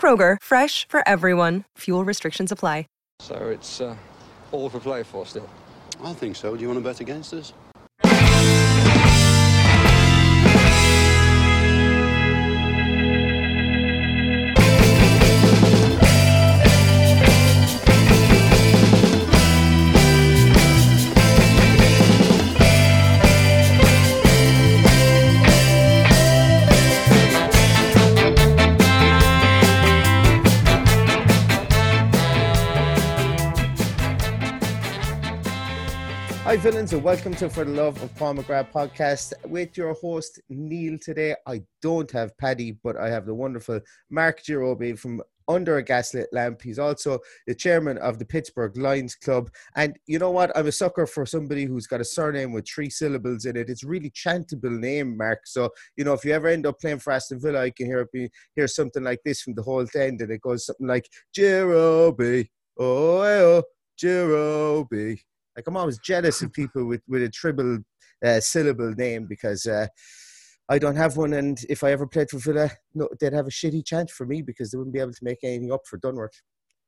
Kroger, fresh for everyone. Fuel restrictions apply. So it's uh, all for play for still. I think so. Do you want to bet against us? Villains, and welcome to For the Love of McGrath podcast with your host, Neil. Today, I don't have Paddy, but I have the wonderful Mark Girobi from Under a Gaslit Lamp. He's also the chairman of the Pittsburgh Lions Club. And you know what? I'm a sucker for somebody who's got a surname with three syllables in it. It's really chantable name, Mark. So, you know, if you ever end up playing for Aston Villa, I can hear, hear something like this from the Holte End, and it goes something like, Girobi, oh, oh, Girobi. Like I'm always jealous of people with with a triple uh, syllable name because uh, I don't have one, and if I ever played for Villa, no, they'd have a shitty chance for me because they wouldn't be able to make anything up for Dunworth.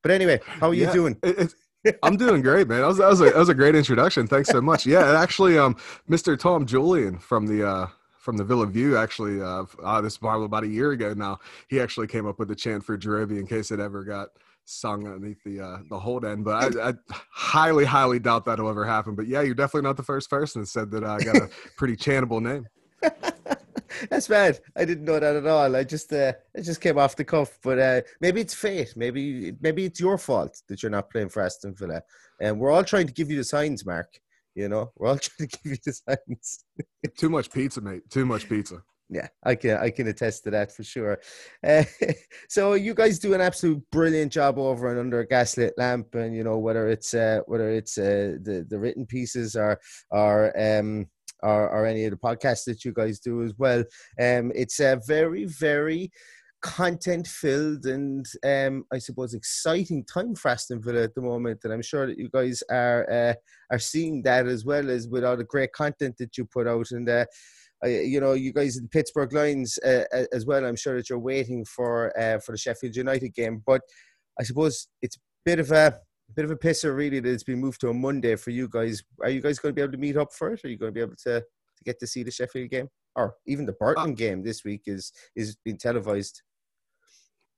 But anyway, how are you Yeah, doing? it- it- I'm doing great, man. That was, that was a that was a great introduction. Thanks so much. Yeah, actually, um, Mr. Tom Julian from the uh from the Villa View actually uh, uh this is about a year ago now. He actually came up with the chant for Jerobi in case it ever got sung underneath the uh the Holte End. But I, I highly highly doubt that'll ever happen. But yeah, you're definitely not the first person that said that I got a pretty chantable name. That's bad. I didn't know that at all. I just uh, it just came off the cuff. But uh, maybe it's fate. Maybe maybe it's your fault that you're not playing for Aston Villa. And we're all trying to give you the signs, Mark. You know, we're all trying to give you the signs. Too much pizza, mate. Too much pizza. Yeah, I can I can attest to that for sure. Uh, so you guys do an absolute brilliant job over and under a gaslit lamp, and you know whether it's uh, whether it's uh, the the written pieces or or um or, or any of the podcasts that you guys do as well. Um, it's a very very content filled and um, I suppose exciting time for Aston Villa at the moment, and I'm sure that you guys are uh, are seeing that as well as with all the great content that you put out and. Uh, uh, you know, you guys in the Pittsburgh Lions uh, uh, as well. I'm sure that you're waiting for uh, for the Sheffield United game, but I suppose it's a bit of a bit of a pisser really that it's been moved to a Monday for you guys. Are you guys going to be able to meet up for it? Are you going to be able to, to get to see the Sheffield game or even the Burton game this week is is being televised?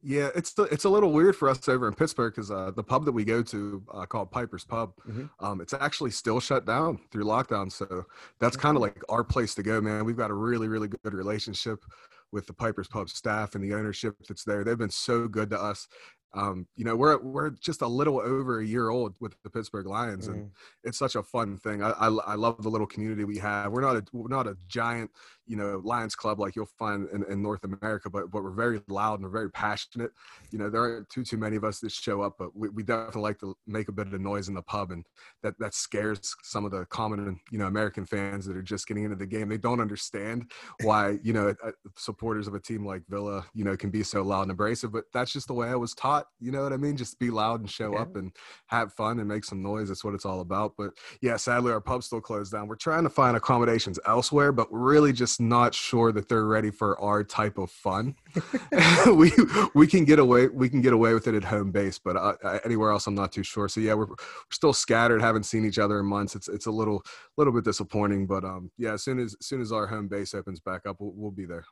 Yeah, it's it's a little weird for us over in Pittsburgh because uh, the pub that we go to uh, called Piper's Pub, Mhm. um, it's actually still shut down through lockdown. So that's kind of like our place to go, man. We've got a really really good relationship with the Piper's Pub staff and the ownership that's there. They've been so good to us. Um, you know, we're we're just a little over a year old with the Pittsburgh Lions, and it's such a fun thing. I, I I love the little community we have. We're not a we're not a giant you know Lions Club like you'll find in, in North America, but but we're very loud and we're very passionate. You know, there aren't too too many of us that show up, but we, we definitely like to make a bit of noise in the pub, and that that scares some of the common you know American fans that are just getting into the game. They don't understand why you know supporters of a team like Villa you know can be so loud and abrasive, but that's just the way I was taught. You know what I mean? Just be loud and show yeah. up and have fun and make some noise. That's what it's all about. But yeah, sadly our pub's still closed down. We're trying to find accommodations elsewhere, but we're really just not sure that they're ready for our type of fun. we we can get away we can get away with it at home base, but uh, uh, anywhere else I'm not too sure. So yeah, we're, we're still scattered, haven't seen each other in months. It's it's a little little bit disappointing, but um yeah, as soon as as soon as our home base opens back up, we'll, we'll be there.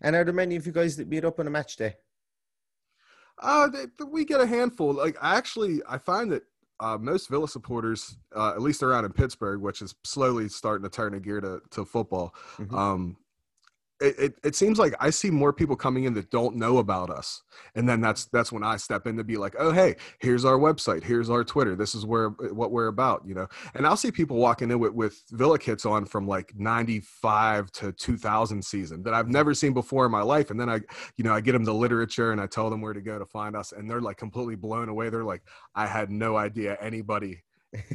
And are there many of you guys that meet up on a match day? Uh, they, we get a handful. Like actually, I find that uh, most Villa supporters, uh, at least around in Pittsburgh, which is slowly starting to turn a gear to, to football, mm-hmm. um, it, it, it, seems like I see more people coming in that don't know about us. And then that's that's when I step in to be like, oh hey, here's our website, here's our Twitter, this is where what we're about, you know. And I'll see people walking in with, with Villa kits on from like 95 to 2000 season that I've never seen before in my life. And then I, you know, I get them the literature and I tell them where to go to find us. And they're like completely blown away. They're like, I had no idea anybody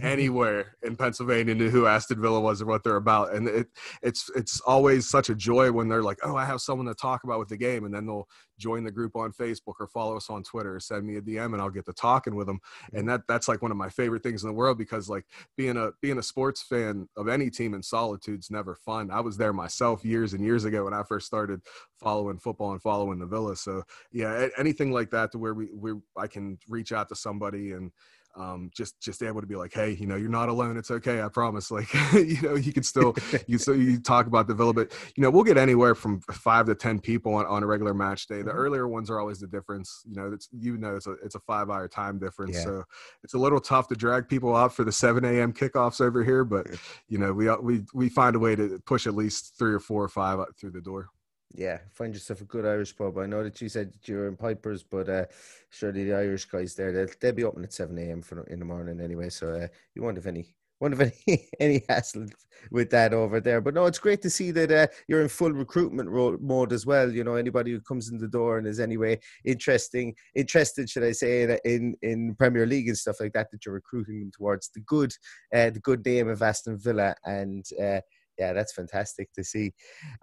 anywhere in Pennsylvania knew who Aston Villa was or what they're about. And it it's it's always such a joy when they're like, oh, I have someone to talk about with the game, and then they'll join the group on Facebook or follow us on Twitter or send me a DM, and I'll get to talking with them. And that that's like one of my favorite things in the world because like being a being a sports fan of any team in solitude's never fun. I was there myself years and years ago when I first started following football and following the Villa. So yeah, anything like that to where we we I can reach out to somebody and um, just just able to be like, hey, you know, you're not alone. It's okay. I promise. Like, you know, you can still you so you talk about development. You know, we'll get anywhere from five to ten people on, on a regular match day. The mm-hmm. earlier ones are always the difference. You know, it's you know it's a it's a five hour time difference. Yeah. So it's a little tough to drag people out for the seven a.m. kickoffs over here, but you know, we we we find a way to push at least three or four or five through the door yeah, find yourself a good Irish pub. I know that you said you're in Pipers, but uh, surely the Irish guys there they'll, they'll be open at seven a.m. for in the morning anyway. So uh, you won't have any won't have any any hassle with that over there. But no, it's great to see that uh, you're in full recruitment ro- mode as well. You know, anybody who comes in the door and is anyway interesting interested, should I say, in in Premier League and stuff like that, that you're recruiting them towards the good uh, the good name of Aston Villa and. Uh, yeah, that's fantastic to see.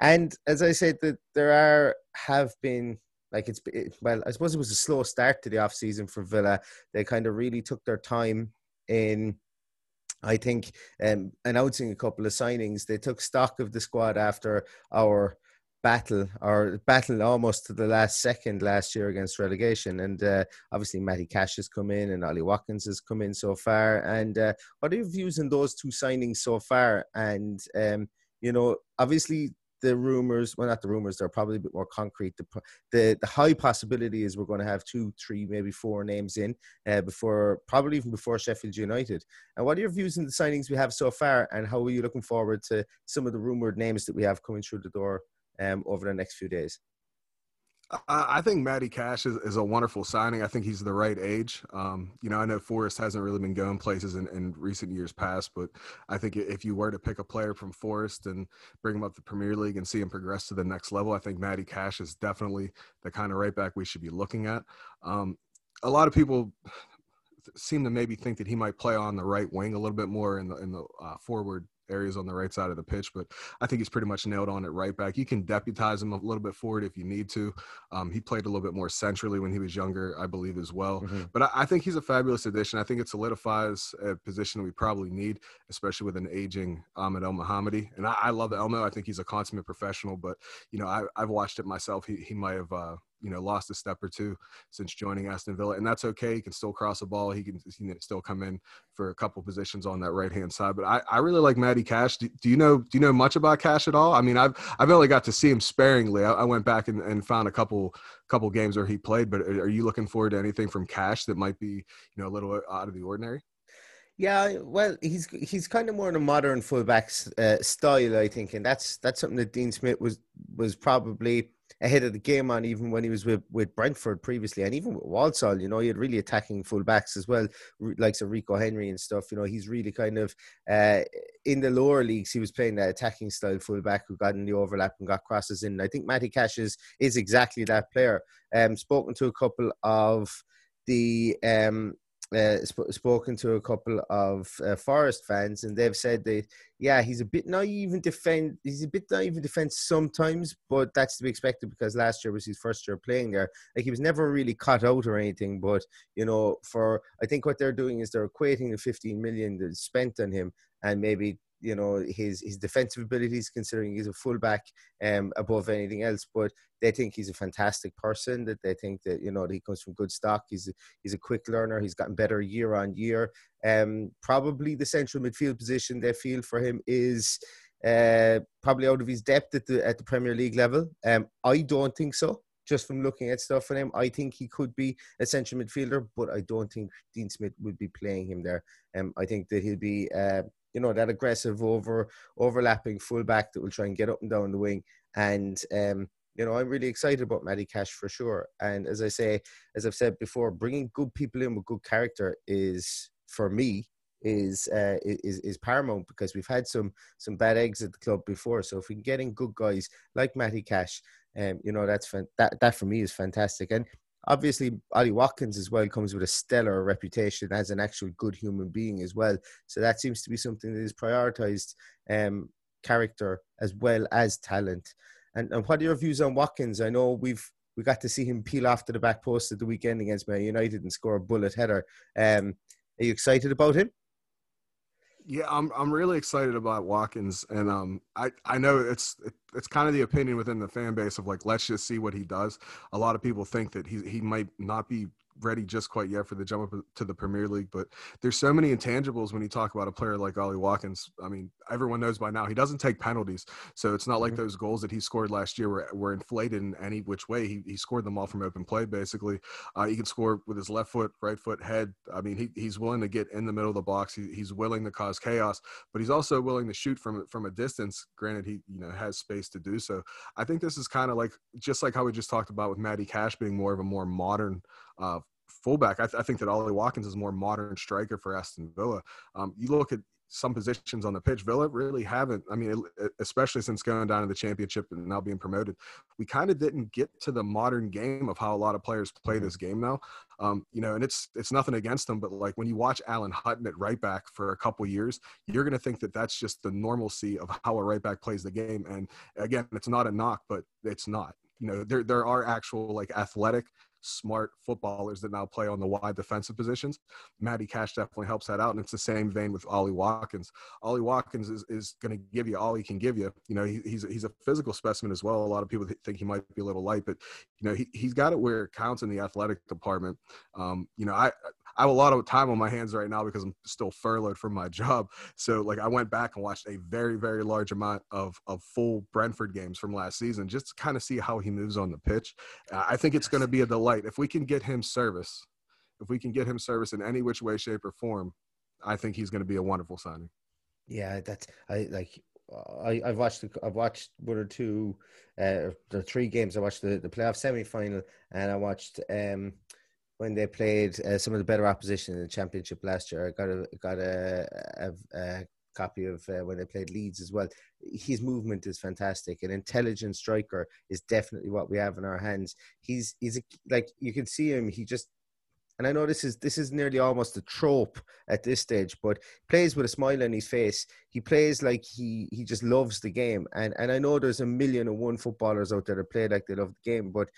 And as I said, that there are have been like it's it, well, I suppose it was a slow start to the off season for Villa. They kind of really took their time in. I think um, announcing a couple of signings, they took stock of the squad after our battle or battle almost to the last second last year against relegation. And uh, obviously, Matty Cash has come in and Ollie Watkins has come in so far. And uh, what are your views on those two signings so far? And, um, you know, obviously, the rumors, well, not the rumors, they're probably a bit more concrete. The, the, the high possibility is we're going to have two, three, maybe four names in uh, before, probably even before Sheffield United. And what are your views on the signings we have so far? And how are you looking forward to some of the rumored names that we have coming through the door um, over the next few days? I think Matty Cash is, is, a wonderful signing. I think he's the right age. Um, you know, I know Forest hasn't really been going places in, in, recent years past, but I think if you were to pick a player from Forest and bring him up the Premier League and see him progress to the next level, I think Matty Cash is definitely the kind of right back we should be looking at. Um, a lot of people seem to maybe think that he might play on the right wing a little bit more in the in the uh, forward areas on the right side of the pitch, but I think he's pretty much nailed on at right back. You can deputize him a little bit forward if you need to. Um, he played a little bit more centrally when he was younger, I believe, as well. Mm-hmm. But I, I, think he's a fabulous addition. I think it solidifies a position we probably need, especially with an aging Ahmed Elmohamady. And I, I love Elmo. I think he's a consummate professional, but, you know, I, have watched it myself. He, he might have, uh, you know lost a step or two since joining Aston Villa, and that's okay. He can still cross a ball. He can, still come in for a couple positions on that right hand side. But I, I really like Matty Cash. Do, do, you know do you know much about Cash at all? I mean, I've I've only got to see him sparingly. I, I went back and, and found a couple couple games where he played. But are you looking forward to anything from Cash that might be you know a little out of the ordinary? Yeah, well, he's he's kind of more in a modern fullback uh, style, I think, and that's that's something that Dean Smith was was probably ahead of the game on even when he was with, with Brentford previously and even with Walsall, you know, he had really attacking full backs as well, like Rico Henry and stuff. You know, he's really kind of uh, in the lower leagues, he was playing that attacking style full back who got in the overlap and got crosses in. I think Matty Cash is, is exactly that player. Um, spoken to a couple of the um, uh, sp- spoken to a couple of uh, Forest fans, and they've said that yeah, he's a bit naive in defend. He's a bit naive in defense sometimes, but that's to be expected because last year was his first year playing there. Like he was never really cut out or anything. But you know, for I think what they're doing is they're equating the 15 million that's spent on him and maybe you know his his defensive abilities, considering he's a fullback um, above anything else. But they think he's a fantastic person. That they think that you know that he comes from good stock. He's a, he's a quick learner. He's gotten better year on year. Um, probably the central midfield position they feel for him is. Uh, probably out of his depth at the at the Premier League level. Um, I don't think so. Just from looking at stuff for him, I think he could be a central midfielder, but I don't think Dean Smith would be playing him there. Um, I think that he'll be uh, you know that aggressive over overlapping fullback that will try and get up and down the wing. And um, you know, I'm really excited about Matty Cash for sure. And as I say, as I've said before, bringing good people in with good character is for me is uh, is is paramount because we've had some some bad eggs at the club before. So if we can get in good guys like Matty Cash, um, you know that's that that for me is fantastic. And obviously Ollie Watkins as well comes with a stellar reputation as an actual good human being as well. So that seems to be something that is prioritized um, character as well as talent. And, and what are your views on Watkins? I know we've we got to see him peel off to the back post at the weekend against Man United and score a bullet header. Um, are you excited about him? Yeah, I'm I'm really excited about Watkins, and um, I I know it's it's kind of the opinion within the fan base of like let's just see what he does. A lot of people think that he he might not be ready just quite yet for the jump up to the Premier League. But there's so many intangibles when you talk about a player like Ollie Watkins. I mean, everyone knows by now he doesn't take penalties, so it's not like mm-hmm. those goals that he scored last year were, were inflated in any which way. He, he scored them all from open play, basically. Uh, he can score with his left foot, right foot, head. I mean, he, he's willing to get in the middle of the box. He, he's willing to cause chaos, but he's also willing to shoot from from a distance. Granted, he you know has space to do so. I think this is kind of like just like how we just talked about with Matty Cash being more of a more modern uh, fullback. I, th- I, think that Ollie Watkins is a more modern striker for Aston Villa. Um, you look at some positions on the pitch, Villa really haven't. I mean, especially since going down to the championship and now being promoted, we kind of didn't get to the modern game of how a lot of players play mm-hmm. this game now. Um, you know, and it's it's nothing against them, but like when you watch Alan Hutton at right back for a couple years, you're going to think that that's just the normalcy of how a right back plays the game. And again, it's not a knock, but it's not. You know, there there are actual like athletic smart footballers that now play on the wide defensive positions. Matty Cash definitely helps that out. And it's the same vein with Ollie Watkins. Ollie Watkins is, is going to give you all he can give you. You know, he, he's, he's a physical specimen as well. A lot of people think he might be a little light, but, you know, he, he's got it where it counts in the athletic department. Um, you know, I, I have a lot of time on my hands right now because I'm still furloughed from my job. So like I went back and watched a very very large amount of of full Brentford games from last season just to kind of see how he moves on the pitch. Uh, I think it's going to be a delight if we can get him service. If we can get him service in any which way, shape, or form, I think he's going to be a wonderful signing. Yeah, that's I like. I, I've watched the, I've watched one or two, uh, the three games. I watched the, the playoff semi final, and I watched um, when they played uh, some of the better opposition in the championship last year. I got a got a, a, a copy of uh, when they played Leeds as well. His movement is fantastic. An intelligent striker is definitely what we have in our hands. He's he's a, like you can see him. He just and I know this is this is nearly almost a trope at this stage, but plays with a smile on his face. He plays like he he just loves the game. And and I know there's a million and one footballers out there that play like they love the game, but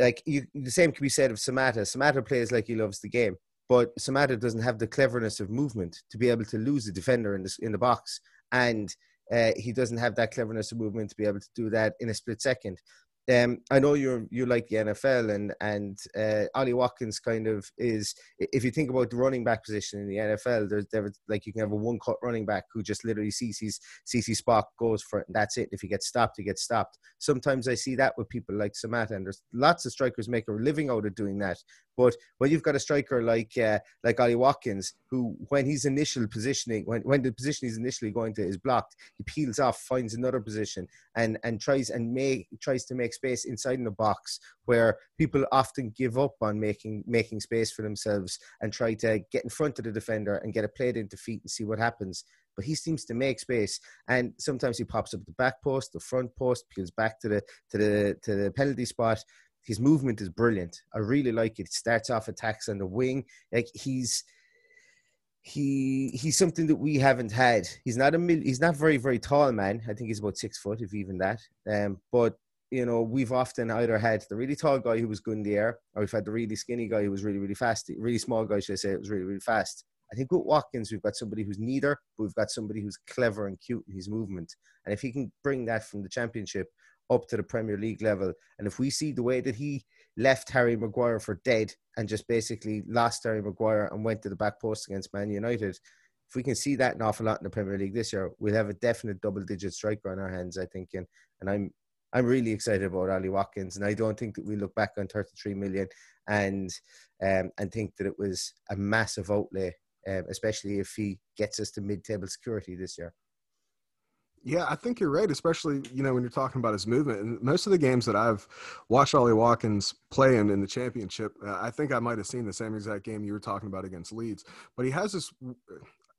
like you, the same can be said of Samatta. Samatta plays like he loves the game, but Samatta doesn't have the cleverness of movement to be able to lose a defender in the in the box, and uh, he doesn't have that cleverness of movement to be able to do that in a split second um, I know you're you like the NFL and and uh, Ollie Watkins kind of is. If you think about the running back position in the NFL, there's there, like you can have a one cut running back who just literally sees his sees his spot, goes for it, and that's it. If he gets stopped, he gets stopped. Sometimes I see that with people like Samatta, and there's lots of strikers make a living out of doing that. But when you've got a striker like uh, like Ollie Watkins, who when he's initial positioning, when, when the position he's initially going to is blocked, he peels off, finds another position, and and tries and make tries to make space inside in the box where people often give up on making making space for themselves and try to get in front of the defender and get a played into feet and see what happens but he seems to make space. And sometimes he pops up the back post, the front post, peels back to the to the to the penalty spot. His movement is brilliant. I really like it. Starts off attacks on the wing. Like he's he he's something that we haven't had. He's not a he's not very very tall man. I think he's about six foot, if even that. Um, but you know we've often either had the really tall guy who was good in the air, or we've had the really skinny guy who was really really fast. Really small guy, should I say, it was really really fast. I think with Watkins, we've got somebody who's neither, but we've got somebody who's clever and cute in his movement. And if he can bring that from the championship up to the Premier League level, and if we see the way that he left Harry Maguire for dead and just basically lost Harry Maguire and went to the back post against Man United, if we can see that an awful lot in the Premier League this year, we'll have a definite double-digit striker on our hands, I think. And, and I'm I'm really excited about Ollie Watkins, and I don't think that we look back on 33 million and um, and think that it was a massive outlay um, especially if he gets us to mid-table security this year. Yeah, I think you're right, especially you know when you're talking about his movement. And most of the games that I've watched Ollie Watkins play in in the championship, uh, I think I might have seen the same exact game you were talking about against Leeds. But he has this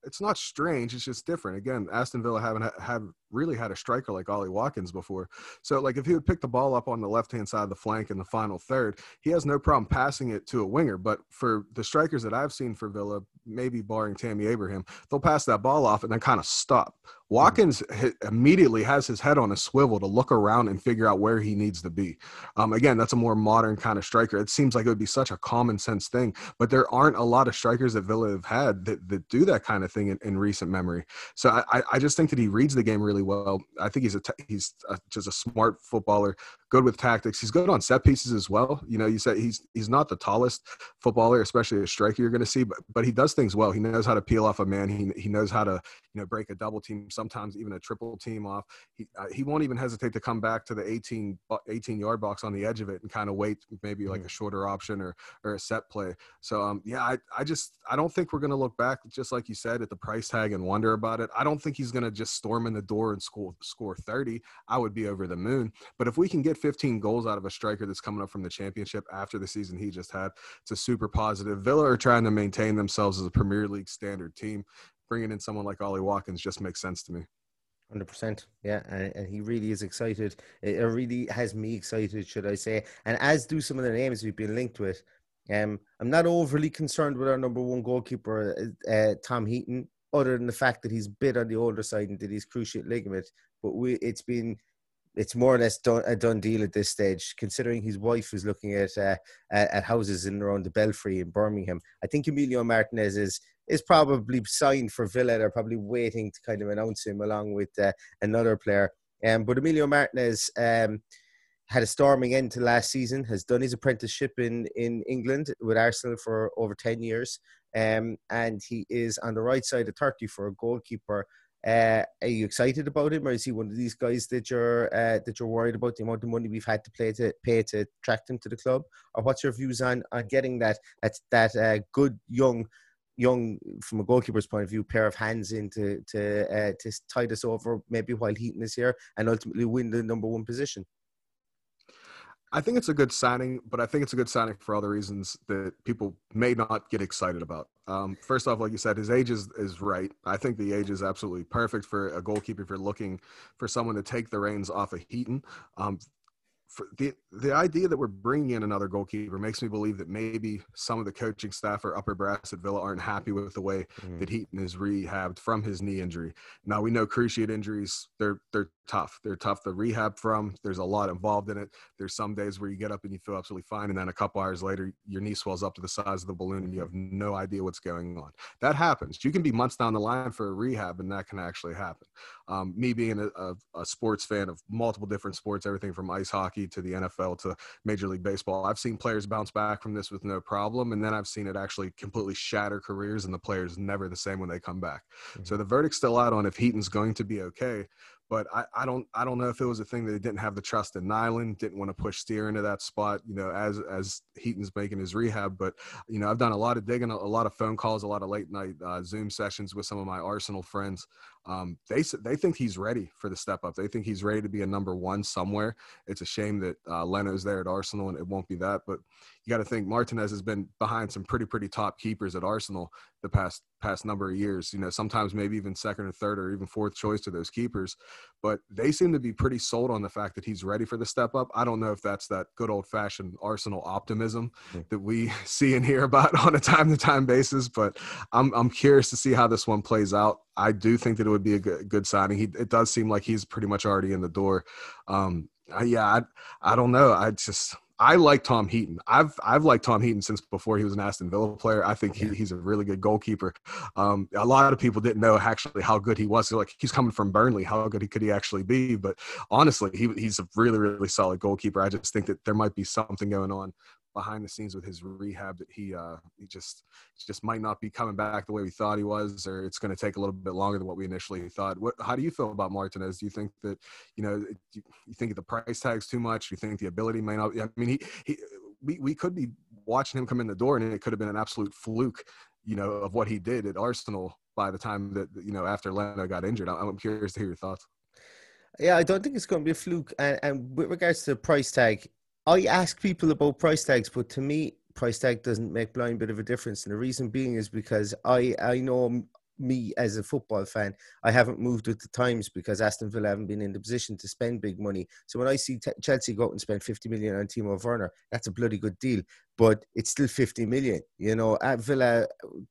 it's not strange. It's just different. Again, Aston Villa haven't have really had a striker like Ollie Watkins before. So, like, if he would pick the ball up on the left hand side of the flank in the final third, he has no problem passing it to a winger. But for the strikers that I've seen for Villa, maybe barring Tammy Abraham, they'll pass that ball off and then kind of stop. Watkins immediately has his head on a swivel to look around and figure out where he needs to be. Um, again, that's a more modern kind of striker. It seems like it would be such a common sense thing, but there aren't a lot of strikers that Villa have had that, that do that kind of thing in, in recent memory. So I, I just think that he reads the game really well. I think he's a he's a, just a smart footballer good with tactics. He's good on set pieces as well. You know, you said he's he's not the tallest footballer, especially a striker you're going to see, but but he does things well. He knows how to peel off a man. He he knows how to you know break a double team, sometimes even a triple team off. He uh, he won't even hesitate to come back to the 18 18 yard box on the edge of it and kind of wait maybe like mm. a shorter option or or a set play. So um yeah, I I just I don't think we're going to look back just like you said at the price tag and wonder about it. I don't think he's going to just storm in the door and score score 30. I would be over the moon. But if we can get 15 goals out of a striker that's coming up from the championship after the season he just had. It's a super positive. Villa are trying to maintain themselves as a Premier League standard team. Bringing in someone like Ollie Watkins just makes sense to me. Hundred percent, yeah, and, and, he really is excited. It, it, really has me excited, should I say? And as do some of the names we've been linked with. Um, I'm not overly concerned with our number one goalkeeper, uh, uh Tom Heaton, other than the fact that he's bit on the older side and did his cruciate ligament. But we, it's been it's more or less done, a done deal at this stage, considering his wife is looking at uh, at houses in around the Belfry in Birmingham. I think Emilio Martinez is is probably signed for Villa. They're probably waiting to kind of announce him along with uh, another player. Um, but Emilio Martinez um, had a storming end to last season. Has done his apprenticeship in in England with Arsenal for over ten years, um, and he is on the right side of thirty for a goalkeeper. Uh, are you excited about him, or is he one of these guys that you're uh, that you're worried about the amount of money we've had to pay to pay to attract him to the club? Or what's your views on on getting that that that uh, good young young from a goalkeeper's point of view pair of hands in to to uh, to tide us over maybe while Heaton is here and ultimately win the number one position? I think it's a good signing, but I think it's a good signing for other reasons that people may not get excited about. Um, first off, like you said, his age is, is right. I think the age is absolutely perfect for a goalkeeper if you're looking for someone to take the reins off of Heaton. Um, for the the idea that we're bringing in another goalkeeper makes me believe that maybe some of the coaching staff or upper brass at Villa aren't happy with the way mm. that Heaton is rehabbed from his knee injury. Now we know cruciate injuries they're they're tough. They're tough to rehab from. There's a lot involved in it. There's some days where you get up and you feel absolutely fine, and then a couple hours later your knee swells up to the size of the balloon and you have no idea what's going on. That happens. You can be months down the line for a rehab, and that can actually happen. Um, me being a, a, a sports fan of multiple different sports, everything from ice hockey to the NFL to Major League Baseball. I've seen players bounce back from this with no problem, and then I've seen it actually completely shatter careers, and the players never the same when they come back. Mm-hmm. So the verdict's still out on if Heaton's going to be okay. But I, I don't I don't know if it was a thing that they didn't have the trust in Nyland, didn't want to push Steer into that spot, you know, as as Heaton's making his rehab. But you know, I've done a lot of digging, a, lot of phone calls, a lot of late night uh, Zoom sessions with some of my Arsenal friends. Um, they they think he's ready for the step up. They think he's ready to be a number one somewhere. It's a shame that uh, Leno's there at Arsenal and it won't be that. But you got to think Martinez has been behind some pretty pretty top keepers at Arsenal the past past number of years. You know, sometimes maybe even second or third or even fourth choice to those keepers. But they seem to be pretty sold on the fact that he's ready for the step up. I don't know if that's that good old fashioned Arsenal optimism that we see and hear about on a time to time basis. But I'm I'm curious to see how this one plays out. I do think that it would be a good, good signing. He, it does seem like he's pretty much already in the door. Um, I, yeah, I, I don't know. I just I like Tom Heaton. I've I've liked Tom Heaton since before he was an Aston Villa player. I think he, he's a really good goalkeeper. Um, a lot of people didn't know actually how good he was. They're like he's coming from Burnley. How good he could he actually be? But honestly, he, he's a really really solid goalkeeper. I just think that there might be something going on behind the scenes with his rehab that he uh, he just just might not be coming back the way we thought he was, or it's going to take a little bit longer than what we initially thought. What, how do you feel about Martinez? Do you think that you know you, you think the price tag's too much? Do you think the ability may not? I mean, he he we we could be watching him come in the door, and it could have been an absolute fluke, you know, of what he did at Arsenal by the time that you know after Leno got injured. I'm curious to hear your thoughts. Yeah, I don't think it's going to be a fluke. And, and with regards to the price tag, I ask people about price tags, but to me, price tag doesn't make blind bit of a difference. And the reason being is because I I know me as a football fan, I haven't moved with the times because Aston Villa haven't been in the position to spend big money. So when I see t- Chelsea go out and spend 50 million on Timo Werner, that's a bloody good deal. But it's still 50 million. You know, at Villa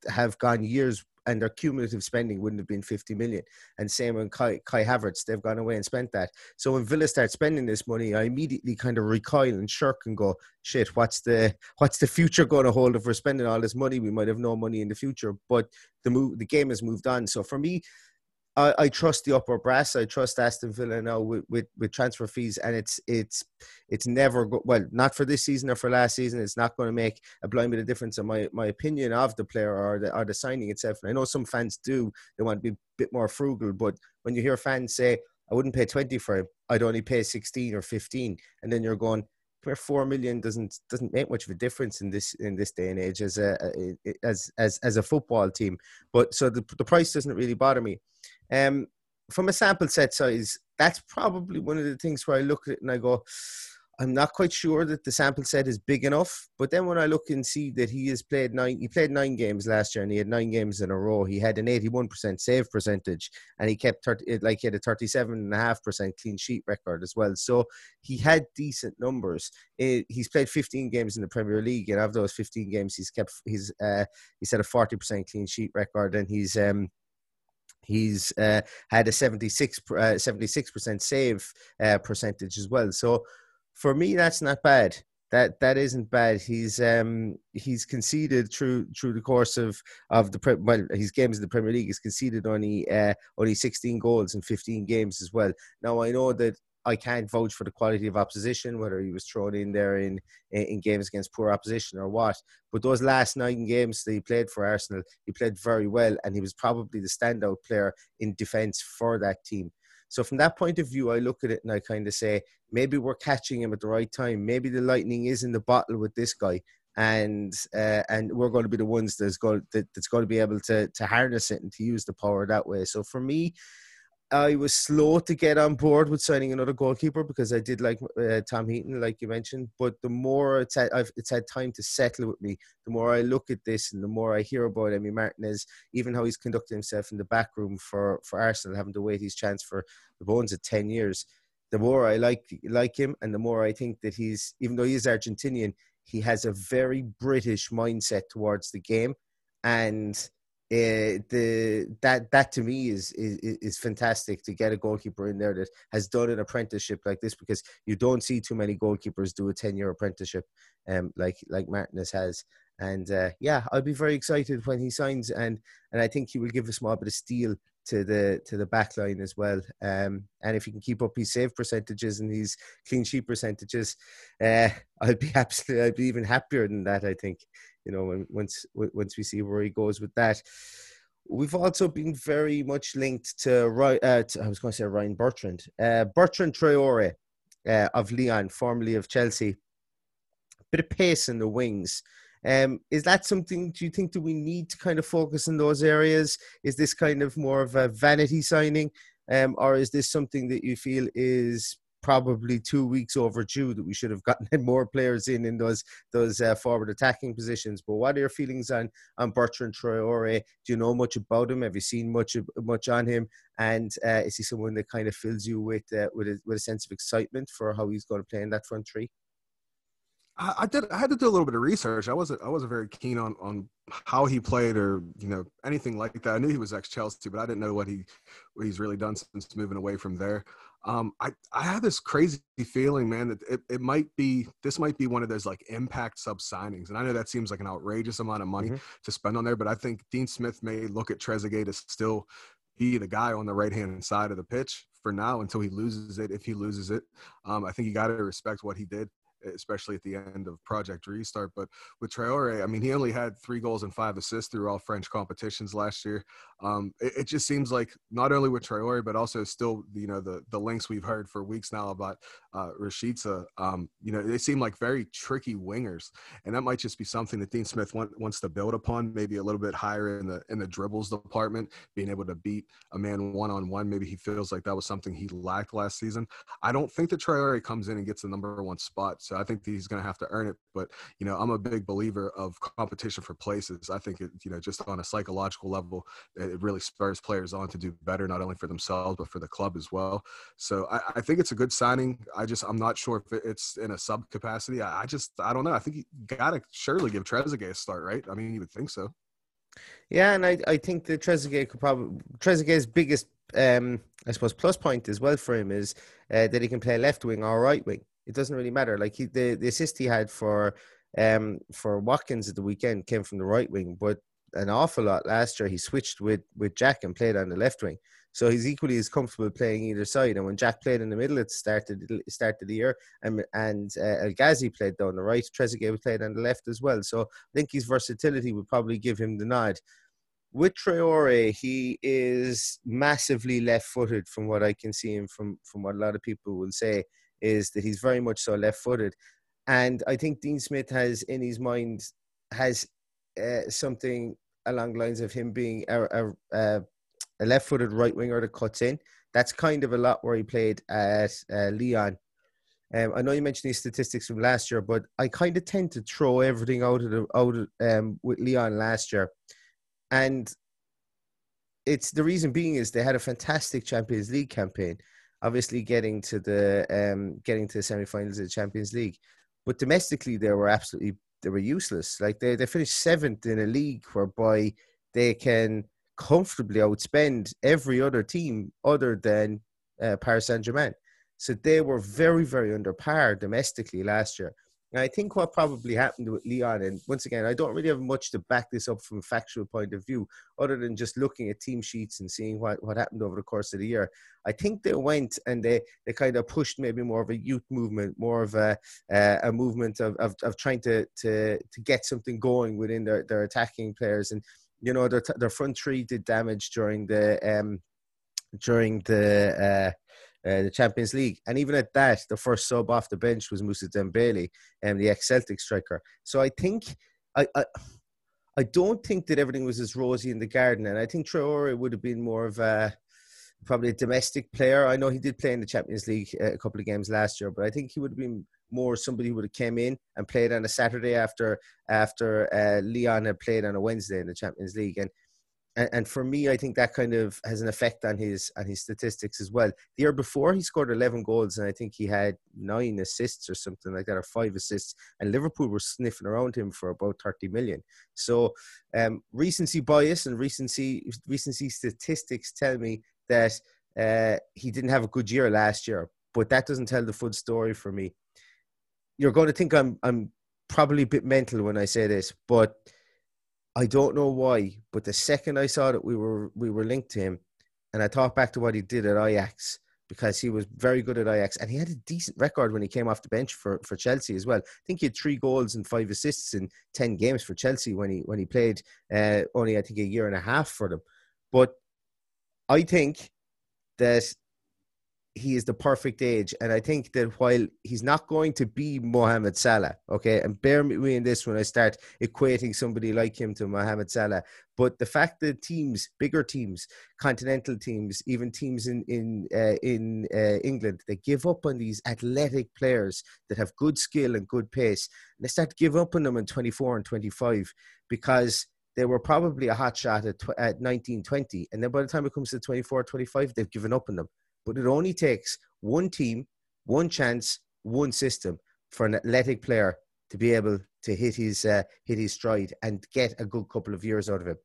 have gone years and their cumulative spending wouldn't have been 50 million. And same with Kai, Kai Havertz, they've gone away and spent that. So when Villa start spending this money, I immediately kind of recoil and shirk and go, shit, what's the what's the future going to hold if we're spending all this money? We might have no money in the future, but the move, the game has moved on. So for me, I, I, trust the upper brass. I trust Aston Villa now with, with, with transfer fees, and it's it's it's never go, well not for this season or for last season. It's not going to make a blind bit of difference in my, my opinion of the player or the or the signing itself. And I know some fans do they want to be a bit more frugal, but when you hear fans say I wouldn't pay twenty for him, I'd only pay sixteen or fifteen, and then you're going where four million doesn't doesn't make much of a difference in this in this day and age as a, as as as a football team. But so the the price doesn't really bother me. Um, from a sample set size, that's probably one of the things where I look at it and I go, I'm not quite sure that the sample set is big enough. But then when I look and see that he has played nine, he played nine games last year and he had nine games in a row. He had an 81% save percentage and he kept 30, like he had a 37.5% clean sheet record as well. So he had decent numbers. It, he's played 15 games in the Premier League and of those 15 games, he's kept he's uh, he's had a 40% clean sheet record and he's um He's uh, had a 76 uh, 76% save uh, percentage as well. So for me, that's not bad. That that isn't bad. He's um he's conceded through through the course of of the well his games in the Premier League. He's conceded only uh, only 16 goals in 15 games as well. Now I know that I can't vouch for the quality of opposition, whether he was thrown in there in in games against poor opposition or what. But those last nine games that he played for Arsenal, he played very well, and he was probably the standout player in defence for that team. So from that point of view, I look at it and I kind of say maybe we're catching him at the right time. Maybe the lightning is in the bottle with this guy, and uh, and we're going to be the ones that's going that, that's going to be able to to harness it and to use the power that way. So for me, I was slow to get on board with signing another goalkeeper because I did like uh, Tom Heaton, like you mentioned. But the more it's had, I've, it's had time to settle with me, the more I look at this and the more I hear about Emi Martinez, even how he's conducted himself in the back room for, for Arsenal, having to wait his chance for the bones of 10 years, the more I like, like him and the more I think that he's, even though he is Argentinian, he has a very British mindset towards the game. And uh, the that that to me is, is is fantastic to get a goalkeeper in there that has done an apprenticeship like this because you don't see too many goalkeepers do a 10 year apprenticeship um like like Martinez has. And uh, yeah I'll be very excited when he signs and and I think he will give a small bit of steel to the to the back line as well. Um and if he can keep up his save percentages and his clean sheet percentages uh I'll be absolutely I'll be even happier than that I think you know, when, once once we see where he goes with that. we've also been very much linked to, uh, to I was going to say Ryan Bertrand, uh, Bertrand Traore uh, of Lyon, formerly of Chelsea. Bit of pace in the wings. Um, is that something? Do you think that we need to kind of focus in those areas? Is this kind of more of a vanity signing, um, or is this something that you feel is probably two weeks overdue that we should have gotten more players in in those those uh, forward attacking positions. But what are your feelings on on Bertrand Traore? Do you know much about him? Have you seen much much on him? And uh, is he someone that kind of fills you with uh, with a, with a sense of excitement for how he's going to play in that front three? I, did. I had to do a little bit of research. I wasn't. I wasn't very keen on on how he played or you know anything like that. I knew he was ex Chelsea, but I didn't know what he what he's really done since moving away from there. Um, I I have this crazy feeling, man, that it, it might be this might be one of those like impact sub signings, and I know that seems like an outrageous amount of money mm-hmm. to spend on there, but I think Dean Smith may look at Trezeguet to still be the guy on the right hand side of the pitch for now until he loses it. If he loses it, um, I think you got to respect what he did especially at the end of Project Restart. But with Traore, I mean, he only had three goals and five assists through all French competitions last year. Um, it, it, just seems like not only with Traore, but also still, you know, the the links we've heard for weeks now about uh, Rashica, um, you know, they seem like very tricky wingers, and that might just be something that Dean Smith want, wants to build upon, maybe a little bit higher in the in the dribbles department, being able to beat a man one on one. Maybe he feels like that was something he lacked last season. I don't think that Traore comes in and gets the number one spot, so I think he's going to have to earn it. But you know, I'm a big believer of competition for places. I think it, you know, just on a psychological level, it really spurs players on to do better, not only for themselves but for the club as well. So I, I think it's a good signing. Just I'm not sure if it's in a sub capacity. I, I just I don't know. I think you gotta surely give Trezeguet a start, right? I mean, you would think so. Yeah, and I I think that Trezeguet could probably Trezeguet's biggest um I suppose plus point as well for him is uh, that he can play left wing or right wing. It doesn't really matter. Like he, the the assist he had for um for Watkins at the weekend came from the right wing, but an awful lot last year he switched with with Jack and played on the left wing. So he's equally as comfortable playing either side. And when Jack played in the middle at the start of the, start of the year, and and uh, El Ghazi played down the right, Trezeguet played on the left as well. So I think his versatility would probably give him the nod. With Traore, he is massively left-footed, from what I can see, and from from what a lot of people will say is that he's very much so left-footed. And I think Dean Smith has in his mind has uh, something along the lines of him being a, a, a a left-footed right winger that cuts in. That's kind of a lot where he played at uh, Lyon. Um, I know you mentioned these statistics from last year, but I kind of tend to throw everything out of the, out of, um, with Lyon last year, and it's the reason being is they had a fantastic Champions League campaign, obviously getting to the um, getting to the semi-finals of the Champions League, but domestically they were absolutely they were useless. Like they they finished seventh in a league whereby they can comfortably outspend every other team other than uh, Paris Saint Germain. So they were very, very under par domestically last year. And I think what probably happened with Lyon, and once again, I don't really have much to back this up from a factual point of view, other than just looking at team sheets and seeing what, what happened over the course of the year. I think they went and they, they kind of pushed maybe more of a youth movement, more of a, uh, a movement of, of, of trying to, to, to get something going within their, their attacking players. And you know their their front three did damage during the um during the uh, uh, the Champions League. And even at that, the first sub off the bench was Musa Dembele, and um, the ex-Celtic striker. So I think I, I, I don't think that everything was as rosy in the garden, and I think Traore would have been more of a probably a domestic player. I know he did play in the Champions League uh, a couple of games last year, but I think he would have been more somebody who would have came in and played on a Saturday after after uh, Lyon had played on a Wednesday in the Champions League. And, and and for me, I think that kind of has an effect on his on his statistics as well. The year before, he scored 11 goals, and I think he had nine assists or something like that, or five assists. And Liverpool were sniffing around him for about 30 million. So um, recency bias and recency recency statistics tell me that uh, he didn't have a good year last year, but that doesn't tell the full story for me you're going to think I'm I'm probably a bit mental when I say this, but I don't know why. But the second I saw that we were we were linked to him, and I thought back to what he did at Ajax because he was very good at Ajax and he had a decent record when he came off the bench for, for Chelsea as well. I think he had three goals and five assists in ten games for Chelsea when he when he played uh, only I think a year and a half for them. But I think that he is the perfect age. And I think that while he's not going to be Mohamed Salah, okay, and bear with me in this when I start equating somebody like him to Mohamed Salah, but the fact that teams, bigger teams, continental teams, even teams in in uh, in uh, England, they give up on these athletic players that have good skill and good pace. They start to give up on them in 24 and 25 because they were probably a hot shot at, tw- at 19, 20. And then by the time it comes to 24, 25, they've given up on them but it only takes one team, one chance, one system for an athletic player to be able to hit his uh, hit his stride and get a good couple of years out of it.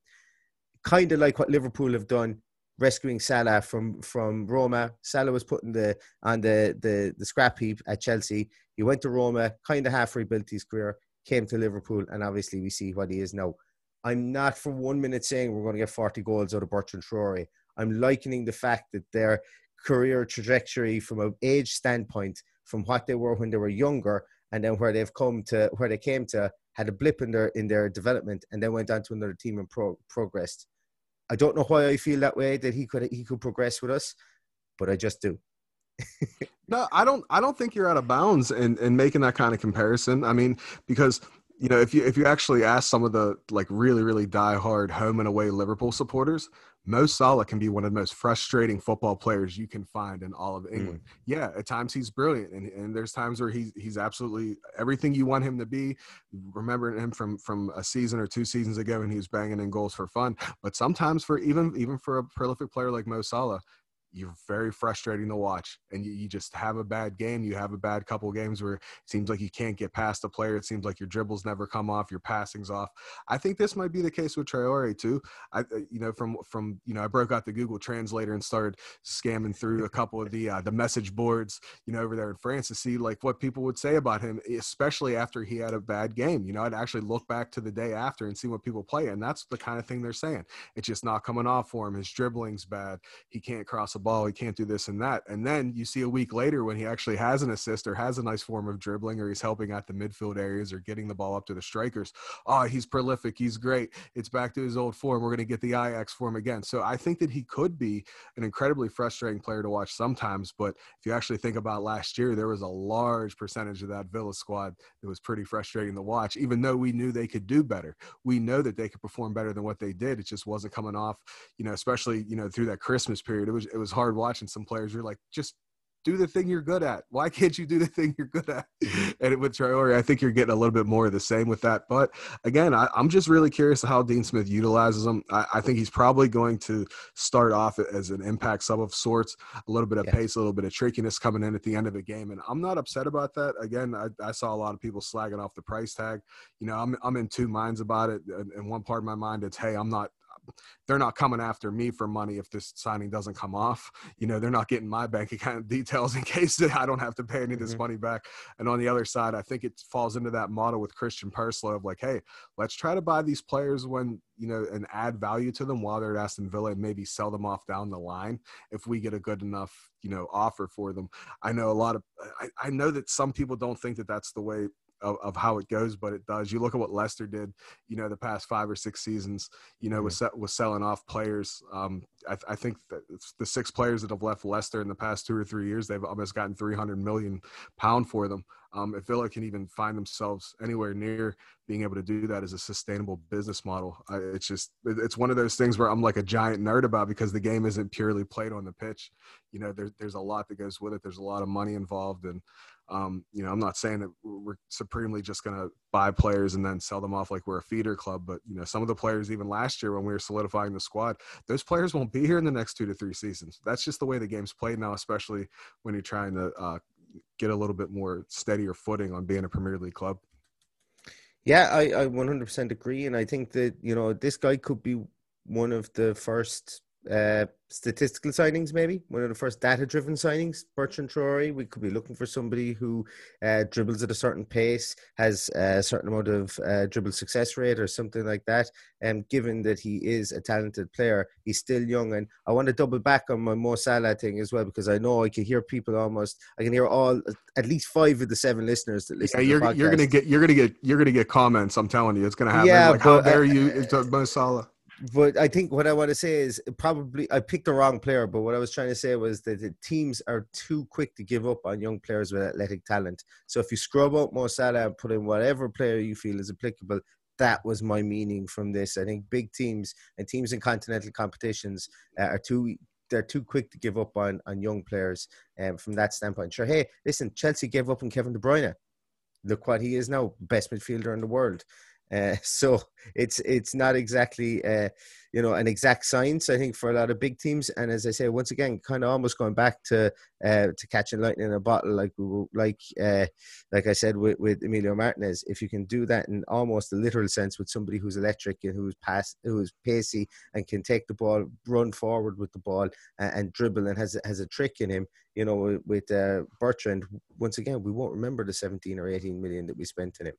Kind of like what Liverpool have done, rescuing Salah from from Roma. Salah was put in the on the the, the scrap heap at Chelsea. He went to Roma, kind of half rebuilt his career, came to Liverpool, and obviously we see what he is now. I'm not for one minute saying we're going to get 40 goals out of Bertrand Traore. I'm likening the fact that they're career trajectory from an age standpoint from what they were when they were younger and then where they've come to where they came to had a blip in their in their development and then went on to another team and pro- progressed. I don't know why i feel that way that he could he could progress with us but i just do. No i don't i don't think you're out of bounds in in making that kind of comparison. I mean because you know if you if you actually ask some of the like really really die hard home and away liverpool supporters Mo Salah can be one of the most frustrating football players you can find in all of England. Mm. Yeah, at times he's brilliant, and, and there's times where he's he's absolutely everything you want him to be. Remembering him from from a season or two seasons ago, and he was banging in goals for fun. But sometimes for even even for a prolific player like Mo Salah, you're very frustrating to watch and you, you, just have a bad game you have a bad couple games where it seems like you can't get past the player it seems like your dribbles never come off your passings off. I think this might be the case with Traore too. I uh, you know from from you know i broke out the google translator and started scamming through a couple of the uh, the message boards you know over there in france to see like what people would say about him especially after he had a bad game you know? I'd actually look back to the day after and see what people play and that's the kind of thing they're saying. It's just not coming off for him his dribbling's bad he can't cross a ball. He can't do this and that. And then you see a week later when he actually has an assist or has a nice form of dribbling or he's helping out the midfield areas or getting the ball up to the strikers. Oh, he's prolific. He's great. It's back to his old form. We're going to get the Ajax form again. So I think that he could be an incredibly frustrating player to watch sometimes. But if you actually think about last year, there was a large percentage of that Villa squad that was pretty frustrating to watch, even though we knew they could do better. We know that they could perform better than what they did. It just wasn't coming off, you know, especially, you know, through that Christmas period. It was it was hard watching some players. You're like, just do the thing you're good at. Why can't you do the thing you're good at? Mm-hmm. and with Traore, I think you're getting a little bit more of the same with that. But again, I, am just really curious how Dean Smith utilizes him. I, I, think he's probably going to start off as an impact sub of sorts, a little bit of yeah. pace, a little bit of trickiness coming in at the end of a game. And I'm not upset about that. Again, I, I, saw a lot of people slagging off the price tag. You know, I'm, I'm in two minds about it. And one part of my mind, it's, hey, I'm not they're not coming after me for money if this signing doesn't come off. You know, they're not getting my bank account details in case that I don't have to pay any of this mm-hmm. money back. And on the other side, I think it falls into that model with Christian Purslow of like, hey, let's try to buy these players when you know and add value to them while they're at Aston Villa and maybe sell them off down the line if we get a good enough you know offer for them. I know a lot of I, I know that some people don't think that that's the way of, of, how it goes, but it does. You look at what Leicester did, you know, the past five or six seasons, you know, mm-hmm. was was selling off players. Um, I, I, think the six players that have left Leicester in the past two or three years, they've almost gotten 300 million pound for them. Um, if Villa can even find themselves anywhere near being able to do that as a sustainable business model, I, it's just it's one of those things where I'm like a giant nerd about because the game isn't purely played on the pitch. You know, there's there's a lot that goes with it. There's a lot of money involved, and um, you know, I'm not saying that we're supremely just going to buy players and then sell them off like we're a feeder club, but you know, some of the players even last year when we were solidifying the squad, those players won't be here in the next two to three seasons. That's just the way the game's played now, especially when you're trying to uh, get a little bit more steadier footing on being a Premier League club. Yeah, I, I 100% agree, and I think that you know this guy could be one of the first uh, statistical signings, maybe one of the first data-driven signings. Bertrand Traore, we could be looking for somebody who uh, dribbles at a certain pace, has a certain amount of uh, dribble success rate, or something like that. And um, given that he is a talented player, he's still young. And I want to double back on my Mo Salah thing as well because I know I can hear people almost. I can hear all at least five of the seven listeners that listen. Yeah, you're, you're gonna get you're gonna get you're gonna get comments. I'm telling you, it's gonna happen. Yeah, like, but, how dare you, Mo Salah? But I think what I want to say is probably I picked the wrong player. But what I was trying to say was that the teams are too quick to give up on young players with athletic talent. So if you scrub out Mo Salah and put in whatever player you feel is applicable, that was my meaning from this. I think big teams and teams in continental competitions uh, are too they're too quick to give up on on young players um, from that standpoint. Sure, hey, listen, Chelsea gave up on Kevin De Bruyne. Look what he is now, best midfielder in the world. Uh, so it's it's not exactly uh, you know an exact science I think for a lot of big teams. And as I say, once again, kind of almost going back to uh, to catching lightning in a bottle, like like uh, like I said with, with Emilio Martinez. If you can do that in almost a literal sense with somebody who's electric and who's pass who's pacey and can take the ball, run forward with the ball, and, and dribble and has has a trick in him. You know, with uh, Bertrand, once again, we won't remember the 17 or 18 million that we spent in him.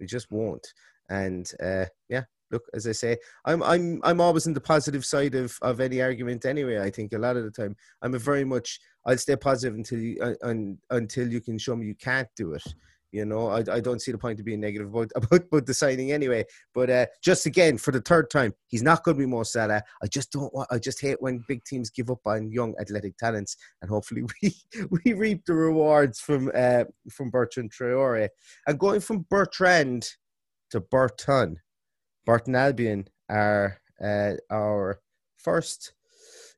We just won't. And uh, yeah, look, as I say, I'm I'm I'm always in the positive side of of any argument anyway. I think a lot of the time I'm a very much I'll stay positive until you uh, until you can show me you can't do it. You know, I, I don't see the point of being negative about about, about the signing anyway. But uh, just again for the third time, he's not going to be Mo Salah. I just don't want. I just hate when big teams give up on young athletic talents, and hopefully we we reap the rewards from uh, from Bertrand Traore. And going from Bertrand to Burton. Burton Albion are uh, our first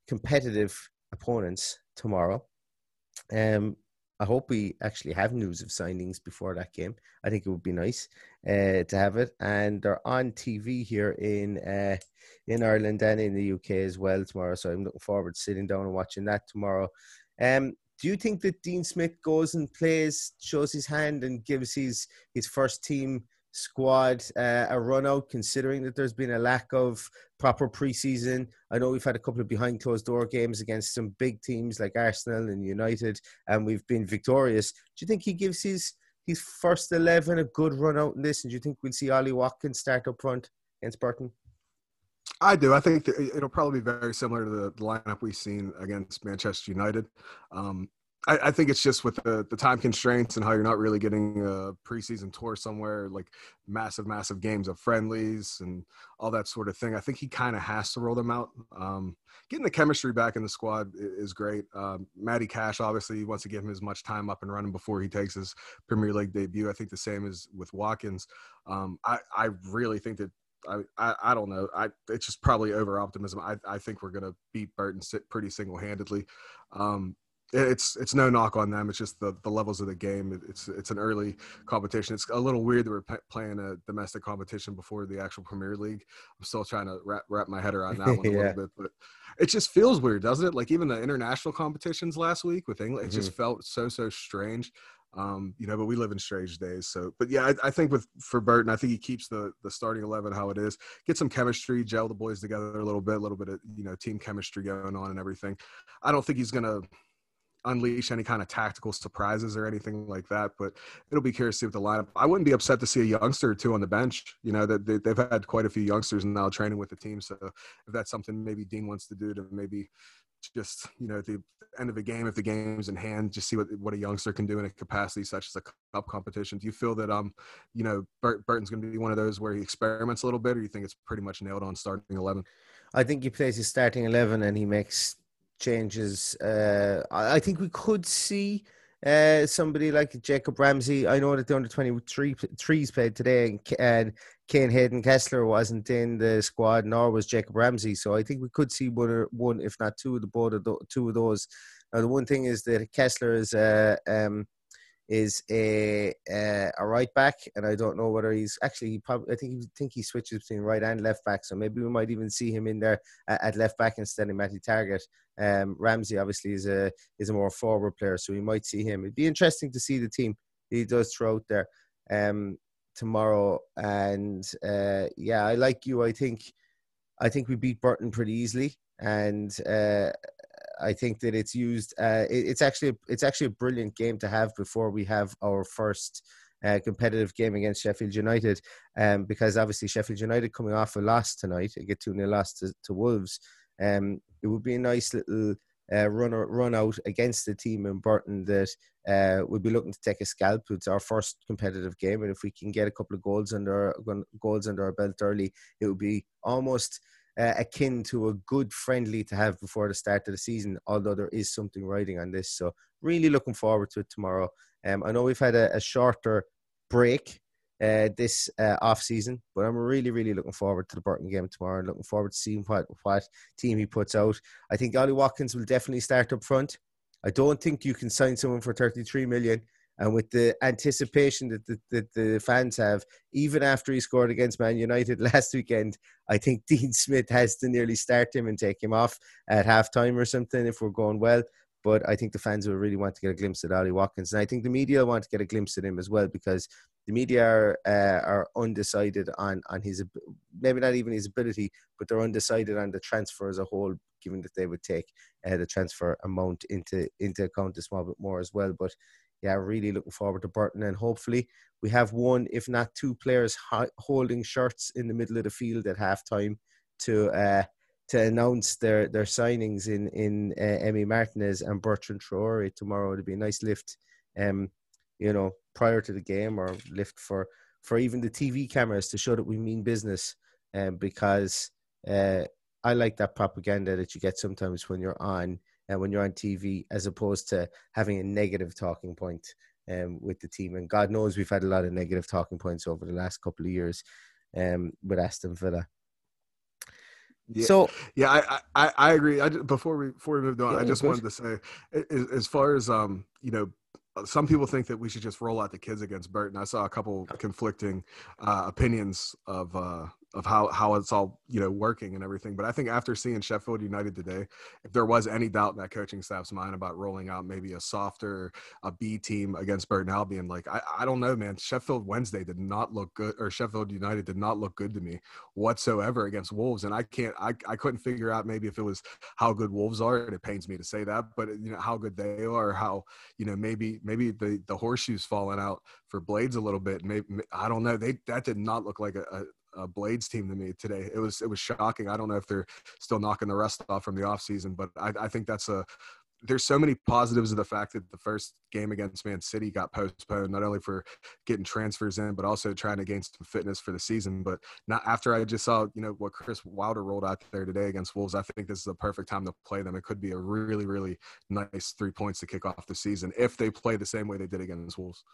competitive opponents tomorrow. Um, I hope we actually have news of signings before that game. I think it would be nice uh, to have it, and they're on TV here in uh, in Ireland and in the UK as well tomorrow. So I'm looking forward to sitting down and watching that tomorrow. Um, do you think that Dean Smith goes and plays, shows his hand, and gives his his first team squad uh, a run out, considering that there's been a lack of proper preseason. I know we've had a couple of behind closed door games against some big teams like Arsenal and United, and we've been victorious. Do you think he gives his his first eleven a good run out in this? And do you think we'll see Ollie Watkins start up front against Burton? I do. I think it'll probably be very similar to the lineup we've seen against Manchester United. Um, I, I, think it's just with the, the time constraints and how you're not really getting a preseason tour somewhere, like massive, massive games of friendlies and all that sort of thing. I think he kind of has to roll them out. Um, getting the chemistry back in the squad is great. Um, Matty Cash obviously wants to give him as much time up and running before he takes his Premier League debut. I think the same is with Watkins. Um, I, I really think that I, I, I, don't know. I it's just probably over optimism. I, I think we're gonna beat Burton pretty single handedly. Um, it's it's no knock on them. It's just the, the levels of the game. It's it's an early competition. It's a little weird that we're p- playing a domestic competition before the actual Premier League. I'm still trying to wrap wrap my head around that one yeah. a little bit, but it just feels weird, doesn't it? Like even the international competitions last week with England, mm-hmm. it just mm-hmm. felt so so strange. Um, you know, but we live in strange days. So, but yeah, I, I, think with for Burton, I think he keeps the the starting eleven how it is. Get some chemistry, gel the boys together a little bit, a little bit of you know team chemistry going on and everything. I don't think he's gonna unleash any kind of tactical surprises or anything like that. But it'll be curious to see what the lineup. I wouldn't be upset to see a youngster or two on the bench. You know that they, they've had quite a few youngsters now training with the team. So if that's something maybe Dean wants to do to maybe just you know at the end of the game if the game's in hand just see what what a youngster can do in a capacity such as a cup competition do you feel that um you know Bert, burton's going to be one of those where he experiments a little bit or you think it's pretty much nailed on starting 11 i think he plays his starting 11 and he makes changes. Uh, I think we could see uh, somebody like Jacob Ramsey. I know that the under 23 threes played today, and, Kaine Hayden Kesler wasn't in the squad, nor was Jacob Ramsey. So I think we could see one, or, one if not two of the both of the, two of those. Now the one thing is that Kesler is uh, um, is a uh, a right back, and I don't know whether he's actually. He probably I think he think he switches between right and left back, so maybe we might even see him in there at, at left back instead of Matty Targett. Um, Ramsey obviously is a is a more forward player, so we might see him. It'd be interesting to see the team he does throw there um, tomorrow. And uh, yeah, I like you. I think I think we beat Burton pretty easily, and uh, I think that it's used. Uh, it, it's actually it's actually a brilliant game to have before we have our first uh, competitive game against Sheffield United, um, because obviously Sheffield United coming off a loss tonight, a get two 0 loss to, to Wolves. Um, it would be a nice little uh, run run out against the team in Burton that uh, we'll be looking to take a scalp. It's our first competitive game, and if we can get a couple of goals under goals under our belt early, it would be almost uh, akin to a good friendly to have before the start of the season, although there is something riding on this. So, really looking forward to it tomorrow. Um, I know we've had a, a shorter break uh, this uh, off season, but I'm really, really looking forward to the Burton game tomorrow and looking forward to seeing what, what team he puts out. I think Ollie Watkins will definitely start up front. I don't think you can sign someone for 33 million. And with the anticipation that the, that the fans have, even after he scored against Man United last weekend, I think Dean Smith has to nearly start him and take him off at halftime or something if we're going well. But I think the fans will really want to get a glimpse at Ollie Watkins. And I think the media want to get a glimpse at him as well because the media are, uh, are undecided on, on his, maybe not even his ability, but they're undecided on the transfer as a whole, given that they would take uh, the transfer amount into, into account a small bit more as well. But yeah, really looking forward to Burton, and hopefully we have one, if not two, players holding shirts in the middle of the field at halftime to uh, to announce their their signings in in uh, Emi Martinez and Bertrand Traore tomorrow. It'd be a nice lift, um, you know, prior to the game, or lift for for even the TV cameras to show that we mean business, um, because uh, I like that propaganda that you get sometimes when you're on uh, when you're on TV, as opposed to having a negative talking point um, with the team. And God knows we've had a lot of negative talking points over the last couple of years um, with Aston Villa. Yeah, so yeah, I I, I agree. I before we before we moved on, yeah, I just wanted to say, as, as far as um you know some people think that we should just roll out the kids against Burton. I saw a couple conflicting uh, opinions of uh, of how how it's all you know working and everything. But I think after seeing Sheffield United today, if there was any doubt in that coaching staff's mind about rolling out maybe a softer a B team against Burton Albion, like I, I don't know, man. Sheffield Wednesday did not look good, or Sheffield United did not look good to me whatsoever against Wolves, and I can't I I couldn't figure out maybe if it was how good Wolves are, and it pains me to say that, but you know how good they are, how you know maybe maybe the the horseshoes falling out for Blades a little bit. Maybe I don't know. They that did not look like a, uh, Blades team to me today. It was it was shocking. I don't know if they're still knocking the rest off from the offseason, but I, I think that's a there's so many positives of the fact that the first game against Man City got postponed, not only for getting transfers in, but also trying to gain some fitness for the season. But not after I just saw, you know, what Chris Wilder rolled out there today against Wolves, I think this is the perfect time to play them. It could be a really, really nice three points to kick off the season if they play the same way they did against Wolves.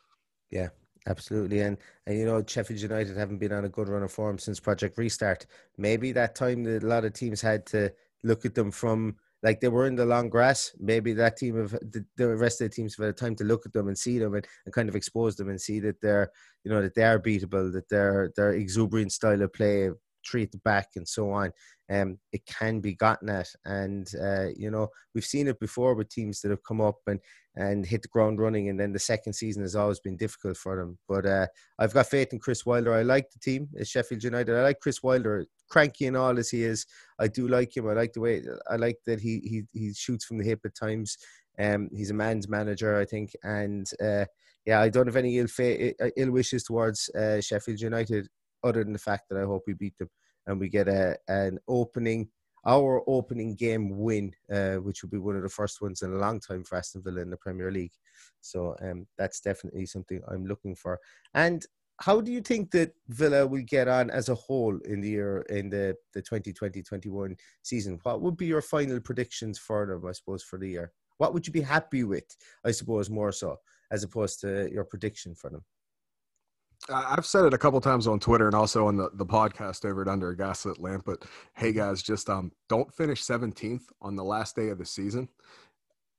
Yeah, Absolutely, and and you know Sheffield United haven't been on a good run of form since Project Restart. Maybe that time that a lot of teams had to look at them from like they were in the long grass. Maybe that team of the, the rest of the teams have had time to look at them and see them and, and kind of expose them and see that they're you know that they are beatable, that their their exuberant style of play, treat the back and so on um, it can be gotten at. And, uh, you know, we've seen it before with teams that have come up and, and hit the ground running, and then the second season has always been difficult for them. But uh, I've got faith in Chris Wilder. I like the team, it's Sheffield United. I like Chris Wilder, cranky and all as he is. I do like him. I like the way, I like that he, he, he shoots from the hip at times. Um, he's a man's manager, I think. And, uh, yeah, I don't have any ill, fa- ill wishes towards uh, Sheffield United other than the fact that I hope we beat them and we get a an opening our opening game win, uh, which will be one of the first ones in a long time for Aston Villa in the Premier League. So um, that's definitely something I'm looking for. And how do you think that Villa will get on as a whole in the year in the the 2020-21 season? What would be your final predictions for them, I suppose, for the year? What would you be happy with, I suppose, more so, as opposed to your prediction for them? I've said it a couple times on Twitter and also on the, the podcast over at Under a Gaslit Lamp. But hey, guys, just um, don't finish 17th on the last day of the season.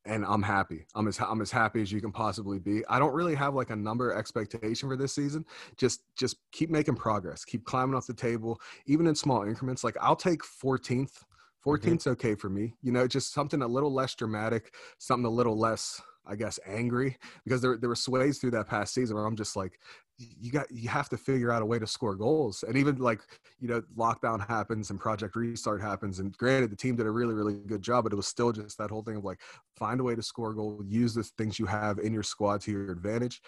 And I'm happy. I'm as I'm as happy as you can possibly be. I don't really have like a number expectation for this season. Just just keep making progress. Keep climbing off the table, even in small increments. Like I'll take 14th. 14th's mm-hmm. okay for me. You know, just something a little less dramatic, something a little less I guess, angry because there there were sways through that past season where I'm just like, you got you have to figure out a way to score goals and even like you know lockdown happens and project restart happens and granted the team did a really really good job but it was still just that whole thing of like find a way to score a goal use the things you have in your squad to your advantage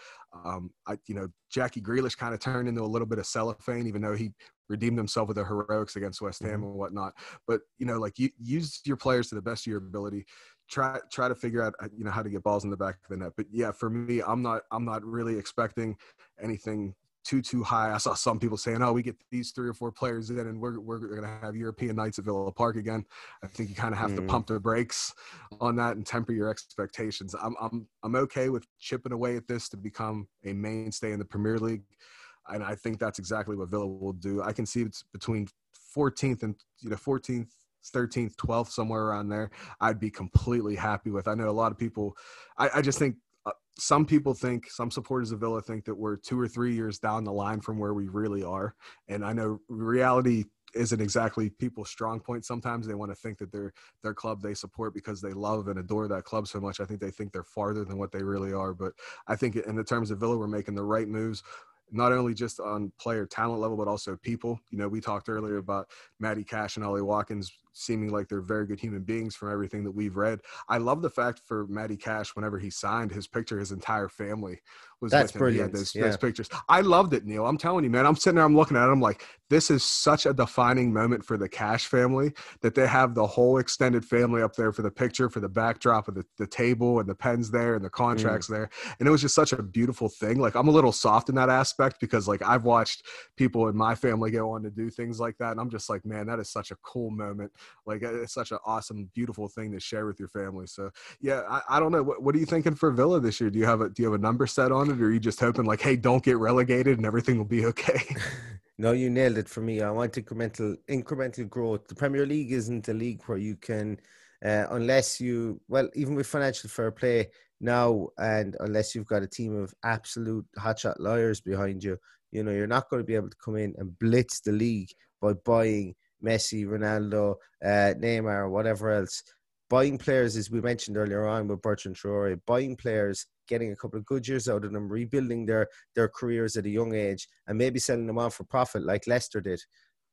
um i you know jackie Grealish kind of turned into a little bit of cellophane even though he redeemed himself with the heroics against west ham mm-hmm. and whatnot but you know like you use your players to the best of your ability try try to figure out you know how to get balls in the back of the net. But yeah, for me, I'm not I'm not really expecting anything too too high. I saw some people saying, "Oh, we get these three or four players in, and we're we're going to have European nights at Villa Park again." I think you kind of have mm. to pump the brakes on that and temper your expectations. I'm I'm I'm okay with chipping away at this to become a mainstay in the Premier League, and I think that's exactly what Villa will do. I can see it's between 14th and you know 14th 13th 12th somewhere around there i'd be completely happy with i know a lot of people i, I just think uh, some people think some supporters of Villa think that we're two or three years down the line from where we really are. And I know reality isn't exactly people's strong point. Sometimes they want to think that they're their club they support because they love and adore that club so much. I think they think they're farther than what they really are. But I think in the terms of Villa, we're making the right moves not only just on player talent level, but also people. You know, we talked earlier about Matty Cash and Ollie Watkins seeming like they're very good human beings from everything that we've read. I love the fact for Matty Cash, whenever he signed his picture, his entire family was That's with him. brilliant. Those, yeah. those, pictures. I loved it, Neil. I'm telling you, man. I'm sitting there, I'm looking at it. I'm like, this is such a defining moment for the Cash family that they have the whole extended family up there for the picture, for the backdrop of the, the table and the pens there and the contracts mm. there. And it was just such a beautiful thing. Like I'm a little soft in that aspect because like I've watched people in my family go on to do things like that. And I'm just like, man, that is such a cool moment. Like it's such an awesome, beautiful thing to share with your family. So yeah, I, I don't know. What, what, are you thinking for Villa this year? Do you have a do you have a number set on it, or are you just hoping like, hey, don't get relegated and everything will be okay? no, you nailed it for me. I want incremental incremental growth. The Premier League isn't a league where you can, uh, unless you well, even with financial fair play now, and unless you've got a team of absolute hotshot lawyers behind you, you know, you're not going to be able to come in and blitz the league by buying Messi, Ronaldo, uh, Neymar, whatever else. Buying players, as we mentioned earlier on with Bertrand Traore, buying players, getting a couple of good years out of them, rebuilding their their careers at a young age, and maybe selling them on for profit like Leicester did.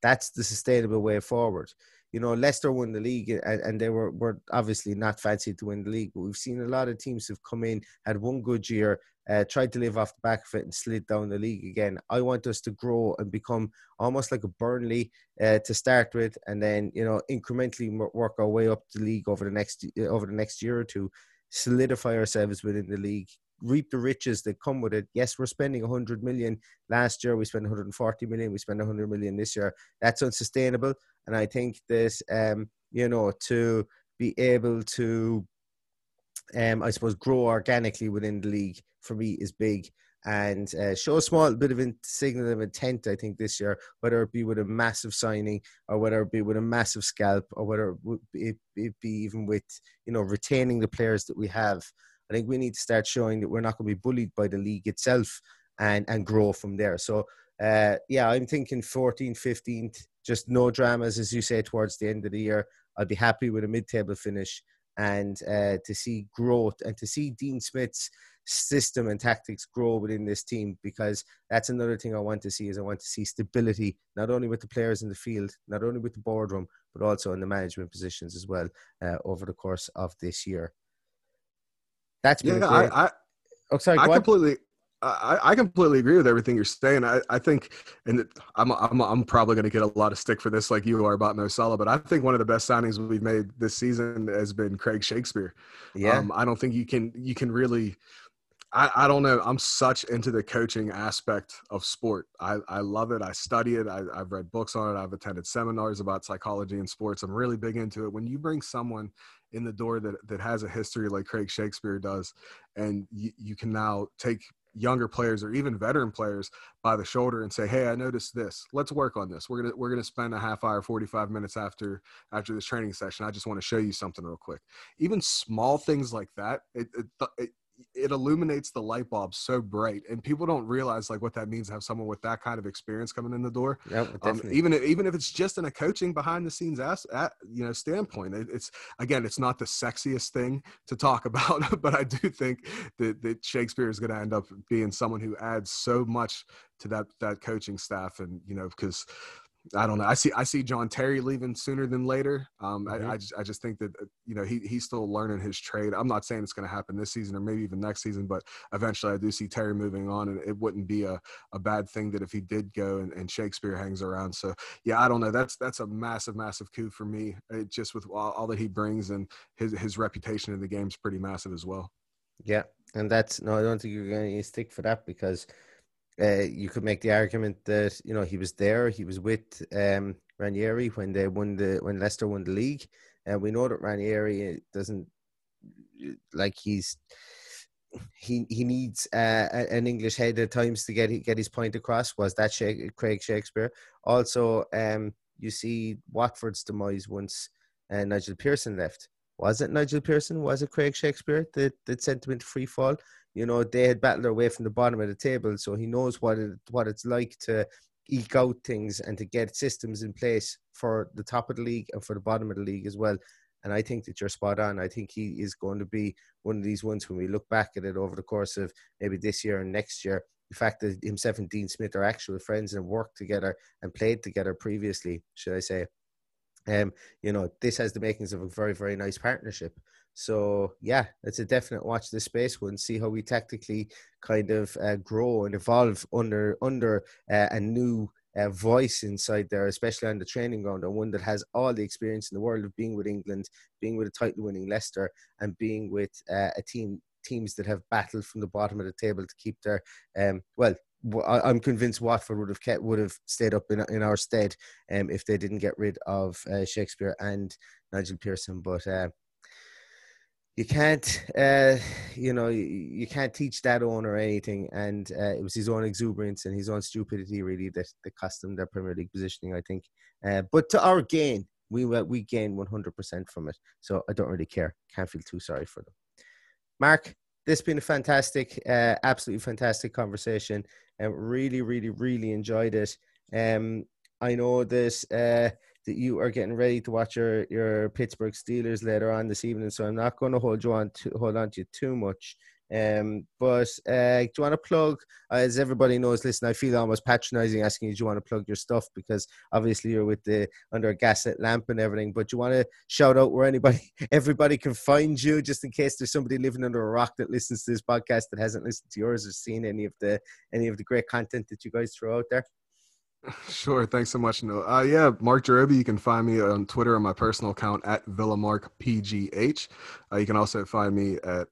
That's the sustainable way forward. You know, Leicester won the league, and, and they were, were obviously not fancy to win the league, but we've seen a lot of teams who've come in, had one good year, uh, tried to live off the back of it and slid down the league again. I want us to grow and become almost like a Burnley uh, to start with, and then you know incrementally work our way up the league over the next uh, over the next year or two, solidify ourselves within the league, reap the riches that come with it. Yes, we're spending 100 million last year. We spent 140 million. We spent 100 million this year. That's unsustainable, and I think that um, you know to be able to um, I suppose, grow organically within the league for me is big and uh, show a small bit of a signal of intent, I think, this year, whether it be with a massive signing or whether it be with a massive scalp or whether it, it be even with, you know, retaining the players that we have. I think we need to start showing that we're not going to be bullied by the league itself and, and grow from there. So, uh, yeah, I'm thinking 14th, 15th, just no dramas, as you say, towards the end of the year. I'd be happy with a mid table finish and uh, to see growth and to see Dean Smith's system and tactics grow within this team because that's another thing I want to see is I want to see stability not only with the players in the field, not only with the boardroom, but also in the management positions as well uh, over the course of this year. That's been yeah, I, I, oh, sorry, I completely. I, I, completely agree with everything you're saying. I, I think, and I'm, I'm, I'm probably going to get a lot of stick for this, like you are about Mo Salah, but I think one of the best signings we've made this season has been Craig Shakespeare. Yeah. Um, I don't think you can, you can really, I, I don't know. I'm such into the coaching aspect of sport. I, I love it. I study it. I, I've read books on it. I've attended seminars about psychology and sports. I'm really big into it. When you bring someone in the door that, that has a history like Craig Shakespeare does, and you, you can now take younger players or even veteran players by the shoulder and say, "Hey, I noticed this. Let's work on this. We're gonna we're gonna spend a half hour, forty five minutes after after this training session. I just want to show you something real quick." Even small things like that, it, it, it it illuminates the light bulb so bright and people don't realize like what that means to have someone with that kind of experience coming in the door. Yep, um, even if, even if it's just in a coaching behind the scenes as, at, you know standpoint it, it's again it's not the sexiest thing to talk about but i do think that, that shakespeare is going to end up being someone who adds so much to that that coaching staff and you know because I don't know. I see I see John Terry leaving sooner than later. Um, mm-hmm. I, I, just I just think that uh, you know he he's still learning his trade. I'm not saying it's going to happen this season or maybe even next season, but eventually I do see Terry moving on, and it wouldn't be a, a bad thing that if he did go and, and Shakespeare hangs around. So yeah, I don't know. That's that's a massive massive coup for me. It, just with all, all that he brings and his his reputation in the game is pretty massive as well. Yeah, and that's no, I don't think you're going to stick for that because uh, you could make the argument that you know he was there, he was with um, Ranieri when they won the when Leicester won the league, and we know that Ranieri doesn't like he's he he needs uh, an English head at times to get get his point across. Was that Craig Shakespeare? Also, um, you see Watford's demise once uh, Nigel Pearson left. Was it Nigel Pearson? Was it Craig Shakespeare that, that sent him into free fall? You know, they had battled their way from the bottom of the table, so he knows what it what it's like to eke out things and to get systems in place for the top of the league and for the bottom of the league as well. And I think that you're spot on. I think he is going to be one of these ones when we look back at it over the course of maybe this year and next year. The fact that himself and Dean Smith are actual friends and worked together and played together previously, should I say? Um, you know, this has the makings of a very, very nice partnership. So yeah, it's a definite watch this space one. See how we tactically kind of uh, grow and evolve under under uh, a new uh, voice inside there, especially on the training ground, and one that has all the experience in the world of being with England, being with a title-winning Leicester, and being with uh, a team teams that have battled from the bottom of the table to keep their um, well. I'm convinced Watford would have kept would have stayed up in in our stead um, if they didn't get rid of uh, Shakespeare and Nigel Pearson. But uh, you can't uh, you know you, can't teach that owner anything and uh, it was his own exuberance and his own stupidity really that, that cost him their premier league positioning i think. Uh, but to our gain we we gain 100% from it. So i don't really care. Can't feel too sorry for them. Mark this has been a fantastic uh, absolutely fantastic conversation. And really really really enjoyed it. Um, i know this uh, that you are getting ready to watch your, your Pittsburgh Steelers later on this evening. So I'm not going to hold you on to hold on to you too much. Um, but uh, do you want to plug? As everybody knows, listen, I feel almost patronizing asking you, do you want to plug your stuff? Because obviously you're with the under a gaslit lamp and everything. But you want to shout out where anybody, everybody can find you, just in case there's somebody living under a rock that listens to this podcast that hasn't listened to yours or seen any of the any of the great content that you guys throw out there. Sure. Thanks so much, No. Uh, yeah, Mark Jerobi. You can find me on Twitter on my personal account at VillaMarkPGH. Uh, you can also find me at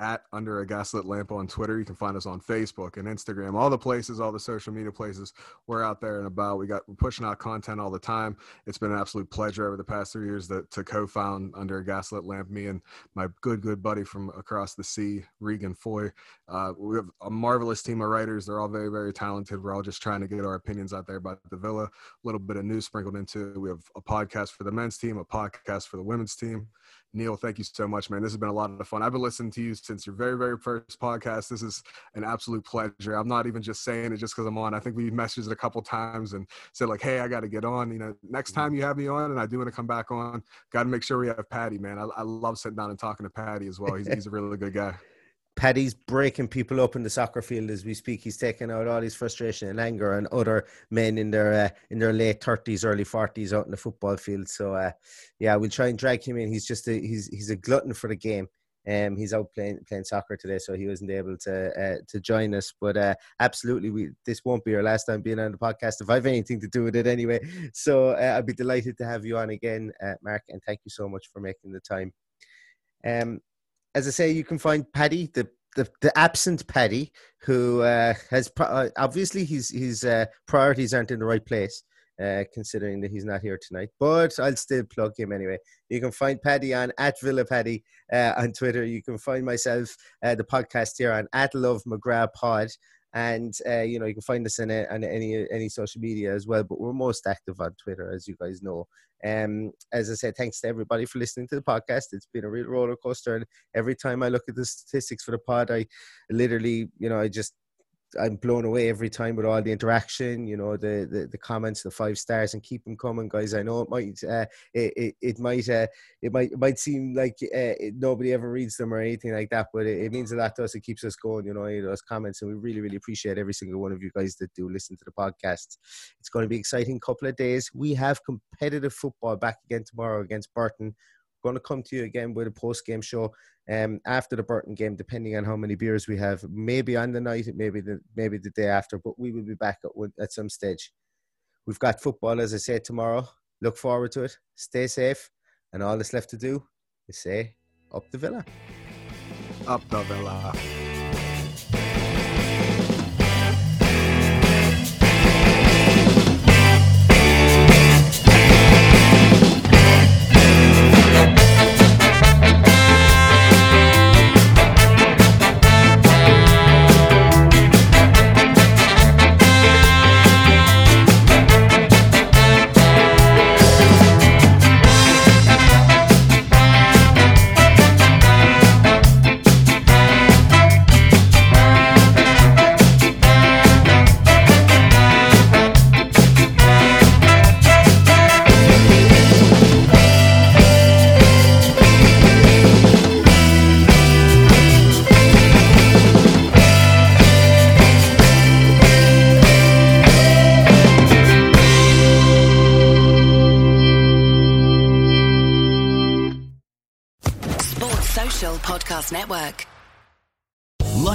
at Under a Gaslit Lamp on Twitter. You can find us on Facebook and Instagram, all the places, all the social media places. We're out there and about. We got we're pushing out content all the time. It's been an absolute pleasure over the past three years that, to co-found Under a Gaslit Lamp. Me and my good good buddy from across the sea, Regan Foy. Uh, we have a marvelous team of writers. They're all very very talented. We're all just trying to get our opinions out there about the Villa. A little bit of news sprinkled into. It. We have a podcast for the men's team, a podcast for the women's team. Neil, thank you so much, man. This has been a lot of fun. I've been listening to you since your very, very first podcast. This is an absolute pleasure. I'm not even just saying it just because I'm on. I think we've messaged it a couple times and said like, "Hey, I got to get on." You know, next mm-hmm. time you have me on, and I do want to come back on, got to make sure we have Paddy, man. I, I love sitting down and talking to Paddy as well. He's, he's a really good guy. Paddy's breaking people up in the soccer field as we speak. He's taking out all his frustration and anger on other men in their uh, in their late thirties, early forties out in the football field. So uh, yeah, we'll try and drag him in. He's just a, he's he's a glutton for the game. Um, he's out playing playing soccer today, so he wasn't able to uh, to join us. But uh, absolutely, we this won't be our last time being on the podcast if I have anything to do with it anyway. So uh, I'd be delighted to have you on again, uh, Mark, and thank you so much for making the time. Um, as I say, you can find Paddy, the the, the absent Paddy, who uh, has pro- uh, obviously his his uh, priorities aren't in the right place, uh, considering that he's not here tonight. But I'll still plug him anyway. You can find Paddy on at Villa Paddy uh, on Twitter. You can find myself uh, the podcast here on at Love McGrath Pod and uh, you know you can find us in, it on any any social media as well. But we're most active on Twitter, as you guys know. Um, as I said, thanks to everybody for listening to the podcast. It's been a real roller coaster, and every time I look at the statistics for the pod, I literally, you know, I just I'm blown away every time with all the interaction, you know, the, the, the comments, the five stars, and keep them coming, guys. I know it might, uh, it, it, it might, uh, it might, it might seem like uh, it, nobody ever reads them or anything like that, but it, it, means a lot to us. It keeps us going, you know, those comments, and we really, really appreciate every single one of you guys that do listen to the podcast. It's going to be exciting couple of days. We have competitive football back again tomorrow against Burton going to come to you again with a post game show um, after the Burton game, depending on how many beers we have. Maybe on the night, maybe the maybe the day after, but we will be back at, at some stage. We've got football, as I said, tomorrow. Look forward to it. Stay safe, and all that's left to do is say, up the villa. Up the villa. Podcast Network.